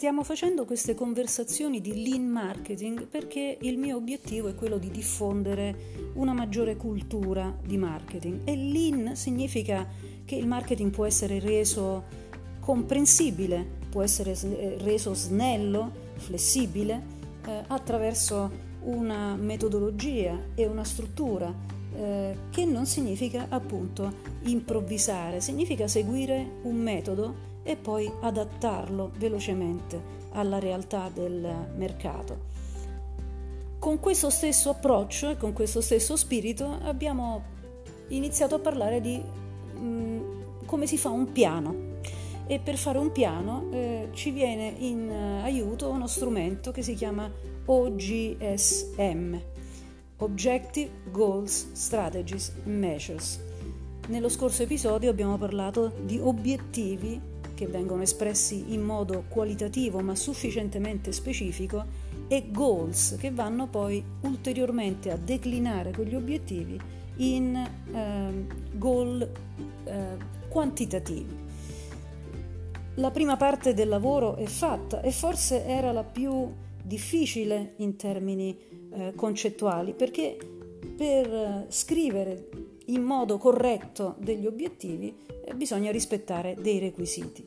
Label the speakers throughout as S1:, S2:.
S1: Stiamo facendo queste conversazioni di lean marketing perché il mio obiettivo è quello di diffondere una maggiore cultura di marketing. E lean significa che il marketing può essere reso comprensibile, può essere eh, reso snello, flessibile eh, attraverso una metodologia e una struttura eh, che non significa appunto improvvisare, significa seguire un metodo e poi adattarlo velocemente alla realtà del mercato. Con questo stesso approccio e con questo stesso spirito abbiamo iniziato a parlare di mh, mm, come si fa un piano e per fare un piano eh, ci viene in uh, aiuto uno strumento che si chiama OGSM, Objective Goals, Strategies Measures. Nello scorso episodio abbiamo parlato di obiettivi che vengono espressi in modo qualitativo ma sufficientemente specifico e goals che vanno poi ulteriormente a declinare quegli obiettivi in eh, goal eh, quantitativi. La prima parte del lavoro è fatta e forse era la più difficile in termini eh, concettuali perché per eh, scrivere in modo corretto degli obiettivi eh, bisogna rispettare dei requisiti.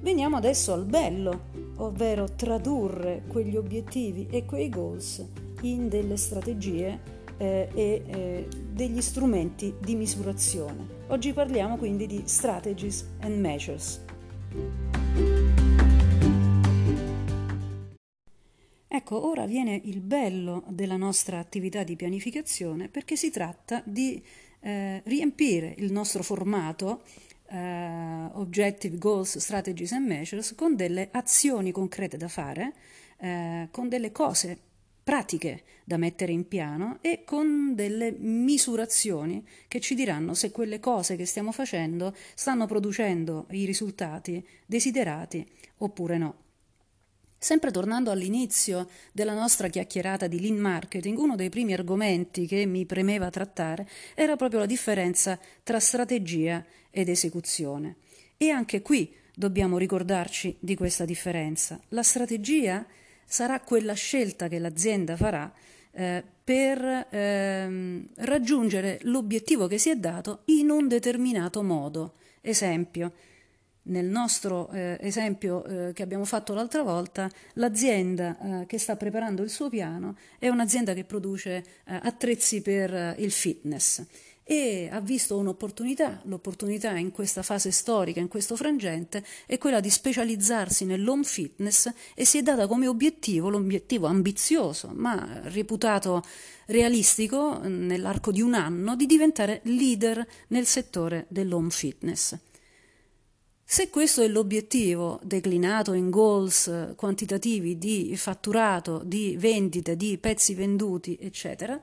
S1: Veniamo adesso al bello, ovvero tradurre quegli obiettivi e quei goals in delle strategie eh, e eh, degli strumenti di misurazione. Oggi parliamo quindi di strategies and measures. Ecco, ora viene il bello della nostra attività di pianificazione perché si tratta di eh, riempire il nostro formato eh, Objective Goals, Strategies and Measures con delle azioni concrete da fare, eh, con delle cose pratiche da mettere in piano e con delle misurazioni che ci diranno se quelle cose che stiamo facendo stanno producendo i risultati desiderati oppure no. Sempre tornando all'inizio della nostra chiacchierata di lean marketing, uno dei primi argomenti che mi premeva trattare era proprio la differenza tra strategia ed esecuzione. E anche qui dobbiamo ricordarci di questa differenza. La strategia sarà quella scelta che l'azienda farà eh, per ehm, raggiungere l'obiettivo che si è dato in un determinato modo. Esempio, nel nostro eh, esempio eh, che abbiamo fatto l'altra volta, l'azienda eh, che sta preparando il suo piano è un'azienda che produce eh, attrezzi per eh, il fitness e ha visto un'opportunità, l'opportunità in questa fase storica, in questo frangente, è quella di specializzarsi nell'home fitness e si è data come obiettivo, l'obiettivo ambizioso ma reputato realistico nell'arco di un anno, di diventare leader nel settore dell'home fitness. Se questo è l'obiettivo declinato in goals quantitativi di fatturato, di vendite, di pezzi venduti, eccetera,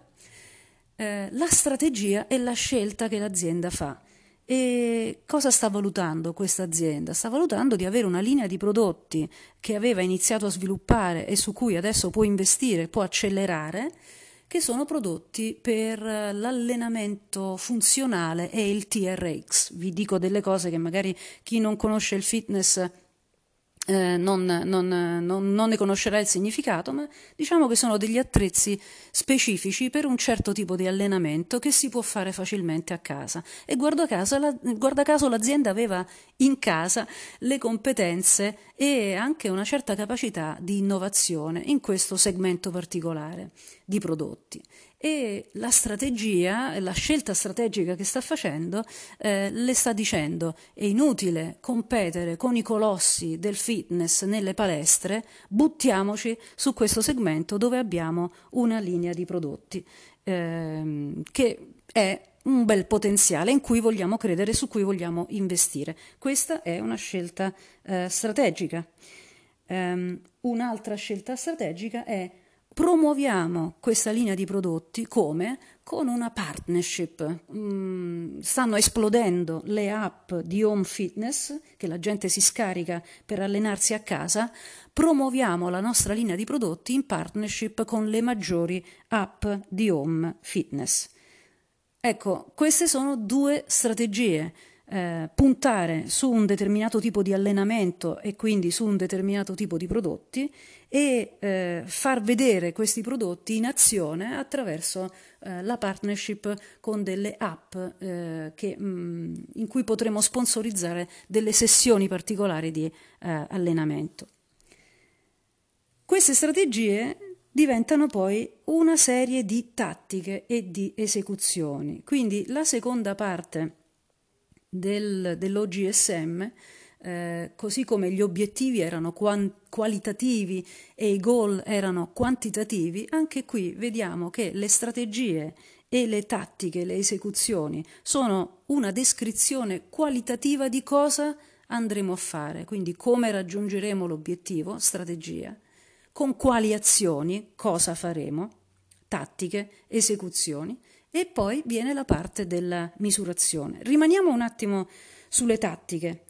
S1: eh, la strategia è la scelta che l'azienda fa. E cosa sta valutando questa azienda? Sta valutando di avere una linea di prodotti che aveva iniziato a sviluppare e su cui adesso può investire, può accelerare, che sono prodotti per l'allenamento funzionale e il TRX. Vi dico delle cose che magari chi non conosce il fitness eh, non, non, non, non, ne conoscerà il significato, ma diciamo che sono degli attrezzi specifici per un certo tipo di allenamento che si può fare facilmente a casa. E guarda caso, la, guarda caso l'azienda aveva in casa le competenze e anche una certa capacità di innovazione in questo segmento particolare di prodotti e la strategia, la scelta strategica che sta facendo eh, le sta dicendo è inutile competere con i colossi del fitness nelle palestre, buttiamoci su questo segmento dove abbiamo una linea di prodotti eh, che è un bel potenziale in cui vogliamo credere, su cui vogliamo investire. Questa è una scelta eh, strategica. Um, un'altra scelta strategica è promuoviamo questa linea di prodotti come? Con una partnership. Mm, stanno esplodendo le app di home fitness che la gente si scarica per allenarsi a casa. Promuoviamo la nostra linea di prodotti in partnership con le maggiori app di home fitness. Ecco, queste sono due strategie. Eh, puntare su un determinato tipo di allenamento e quindi su un determinato tipo di prodotti e eh, far vedere questi prodotti in azione attraverso eh, la partnership con delle app eh, che, mh, mm, in cui potremo sponsorizzare delle sessioni particolari di eh, allenamento. Queste strategie diventano poi una serie di tattiche e di esecuzioni. Quindi la seconda parte del, dell'OGSM, eh, così come gli obiettivi erano quant- qualitativi e i goal erano quantitativi, anche qui vediamo che le strategie e le tattiche, le esecuzioni sono una descrizione qualitativa di cosa andremo a fare, quindi come raggiungeremo l'obiettivo, strategia, con quali azioni, cosa faremo, tattiche, esecuzioni, e poi viene la parte della misurazione. Rimaniamo un attimo sulle tattiche.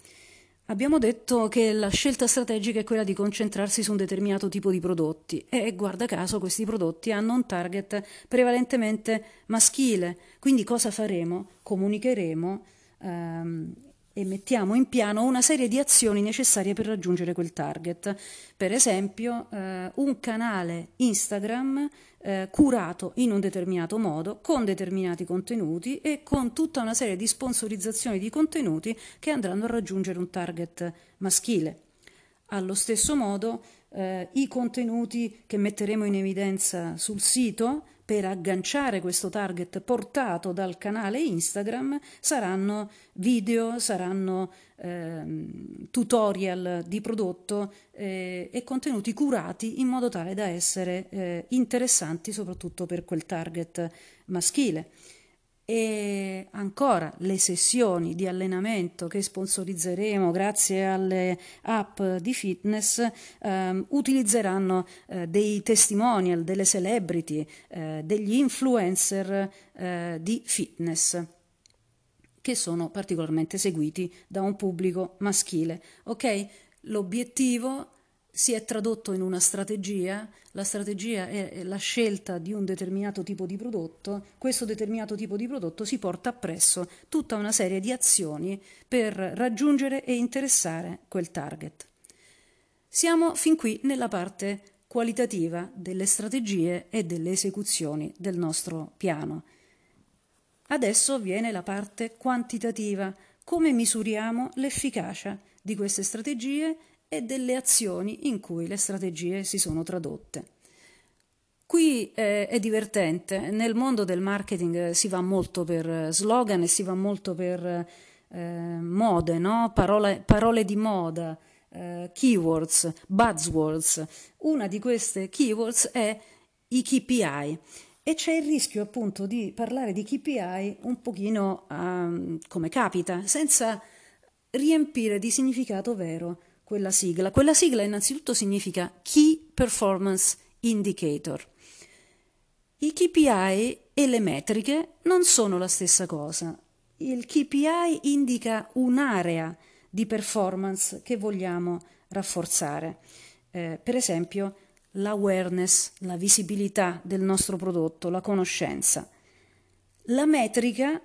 S1: Abbiamo detto che la scelta strategica è quella di concentrarsi su un determinato tipo di prodotti e guarda caso questi prodotti hanno un target prevalentemente maschile, quindi cosa faremo? Comunicheremo ehm, e mettiamo in piano una serie di azioni necessarie per raggiungere quel target. Per esempio, eh, un canale Instagram eh, curato in un determinato modo, con determinati contenuti e con tutta una serie di sponsorizzazioni di contenuti che andranno a raggiungere un target maschile. Allo stesso modo, eh, i contenuti che metteremo in evidenza sul sito per agganciare questo target portato dal canale Instagram saranno video, saranno eh, tutorial di prodotto eh, e contenuti curati in modo tale da essere eh, interessanti soprattutto per quel target maschile. E ancora le sessioni di allenamento che sponsorizzeremo grazie alle app di fitness ehm, utilizzeranno eh, dei testimonial, delle celebrity, eh, degli influencer eh, di fitness che sono particolarmente seguiti da un pubblico maschile. Ok? L'obiettivo si è tradotto in una strategia, la strategia è la scelta di un determinato tipo di prodotto, questo determinato tipo di prodotto si porta appresso tutta una serie di azioni per raggiungere e interessare quel target. Siamo fin qui nella parte qualitativa delle strategie e delle esecuzioni del nostro piano. Adesso viene la parte quantitativa, come misuriamo l'efficacia di queste strategie e delle azioni in cui le strategie si sono tradotte. Qui eh, è divertente, nel mondo del marketing si va molto per slogan e si va molto per eh, mode, no? parole, parole, di moda, eh, keywords, buzzwords. Una di queste keywords è i KPI e c'è il rischio appunto di parlare di KPI un pochino um, come capita, senza riempire di significato vero quella sigla. Quella sigla innanzitutto significa Key Performance Indicator. I KPI e le metriche non sono la stessa cosa. Il KPI indica un'area di performance che vogliamo rafforzare. Eh, per esempio, l'awareness, la visibilità del nostro prodotto, la conoscenza. La metrica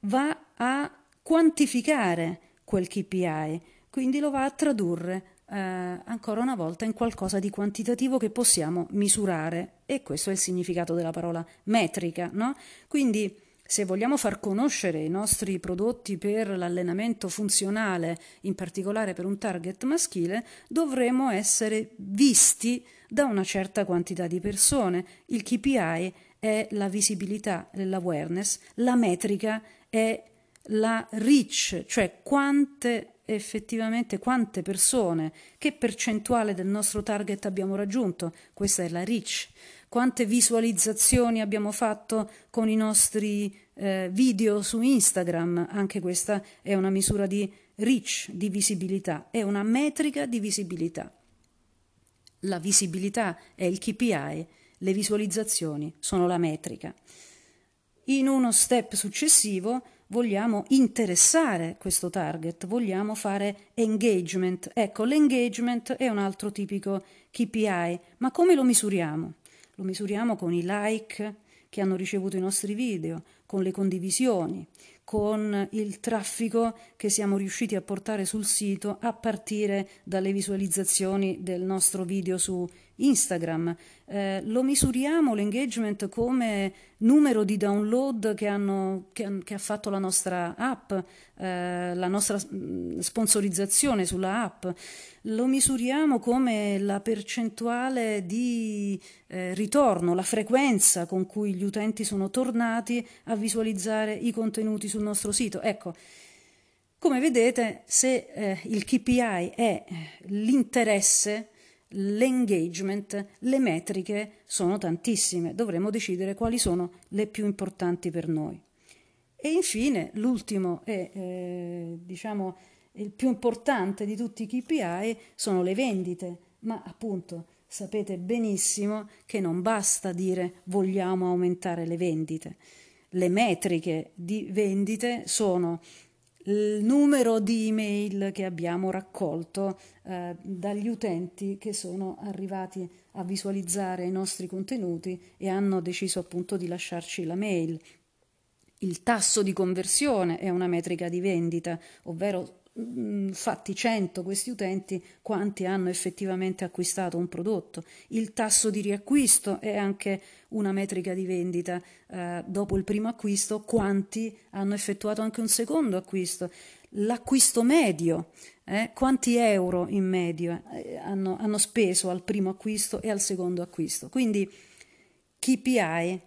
S1: va a quantificare quel KPI, quindi lo va a tradurre eh, ancora una volta in qualcosa di quantitativo che possiamo misurare e questo è il significato della parola metrica, no? Quindi se vogliamo far conoscere i nostri prodotti per l'allenamento funzionale, in particolare per un target maschile, dovremo essere visti da una certa quantità di persone. Il KPI è la visibilità, l'awareness, la metrica è la reach, cioè quante effettivamente quante persone, che percentuale del nostro target abbiamo raggiunto, questa è la reach, quante visualizzazioni abbiamo fatto con i nostri eh, video su Instagram, anche questa è una misura di reach, di visibilità, è una metrica di visibilità. La visibilità è il KPI, le visualizzazioni sono la metrica. In uno step successivo vogliamo interessare questo target, vogliamo fare engagement. Ecco, l'engagement è un altro tipico KPI, ma come lo misuriamo? Lo misuriamo con i like che hanno ricevuto i nostri video, con le condivisioni, con il traffico che siamo riusciti a portare sul sito a partire dalle visualizzazioni del nostro video su Instagram. Eh, lo misuriamo l'engagement come numero di download che, hanno, che, che ha fatto la nostra app, eh, la nostra mm, sponsorizzazione sulla app, lo misuriamo come la percentuale di eh, ritorno, la frequenza con cui gli utenti sono tornati a visualizzare i contenuti sul nostro sito. Ecco, come vedete, se eh, il KPI è l'interesse, l'engagement, le metriche sono tantissime, dovremo decidere quali sono le più importanti per noi. E infine l'ultimo e eh, diciamo il più importante di tutti i KPI sono le vendite, ma appunto sapete benissimo che non basta dire vogliamo aumentare le vendite. Le metriche di vendite sono il numero di email che abbiamo raccolto eh, dagli utenti che sono arrivati a visualizzare i nostri contenuti e hanno deciso appunto di lasciarci la mail. Il tasso di conversione è una metrica di vendita, ovvero Mm, fatti 100 questi utenti quanti hanno effettivamente acquistato un prodotto. Il tasso di riacquisto è anche una metrica di vendita. Eh, dopo il primo acquisto, quanti hanno effettuato anche un secondo acquisto. L'acquisto medio, eh, quanti euro in medio eh, hanno, hanno speso al primo acquisto e al secondo acquisto. Quindi KPI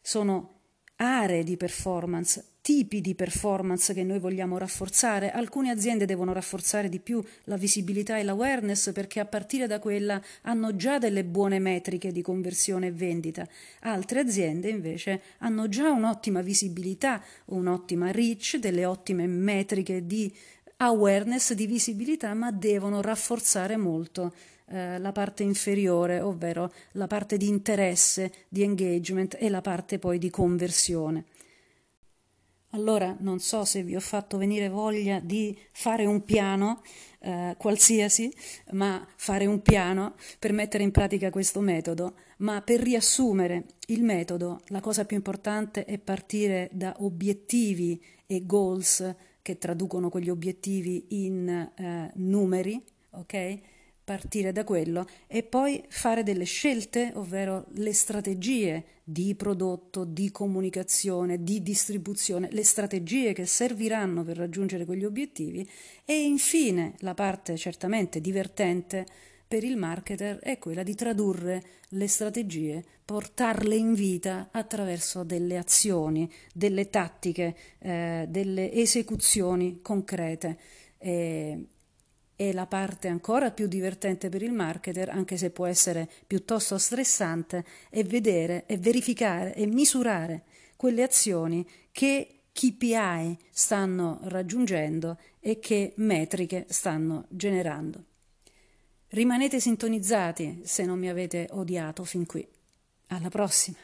S1: sono aree di performance tipi di performance che noi vogliamo rafforzare. Alcune aziende devono rafforzare di più la visibilità e l'awareness perché a partire da quella hanno già delle buone metriche di conversione e vendita. Altre aziende invece hanno già un'ottima visibilità, un'ottima reach, delle ottime metriche di awareness, di visibilità, ma devono rafforzare molto eh, la parte inferiore, ovvero la parte di interesse, di engagement e la parte poi di conversione. Allora non so se vi ho fatto venire voglia di fare un piano, eh, qualsiasi, ma fare un piano per mettere in pratica questo metodo. Ma per riassumere il metodo, la cosa più importante è partire da obiettivi e goals che traducono quegli obiettivi in eh, numeri, ok? Partire da quello e poi fare delle scelte, ovvero le strategie di prodotto, di comunicazione, di distribuzione, le strategie che serviranno per raggiungere quegli obiettivi e infine la parte certamente divertente per il marketer è quella di tradurre le strategie, portarle in vita attraverso delle azioni, delle tattiche, eh, delle esecuzioni concrete. E la parte ancora più divertente per il marketer, anche se può essere piuttosto stressante, è vedere e verificare e misurare quelle azioni che KPI stanno raggiungendo e che metriche stanno generando. Rimanete sintonizzati se non mi avete odiato fin qui. Alla prossima!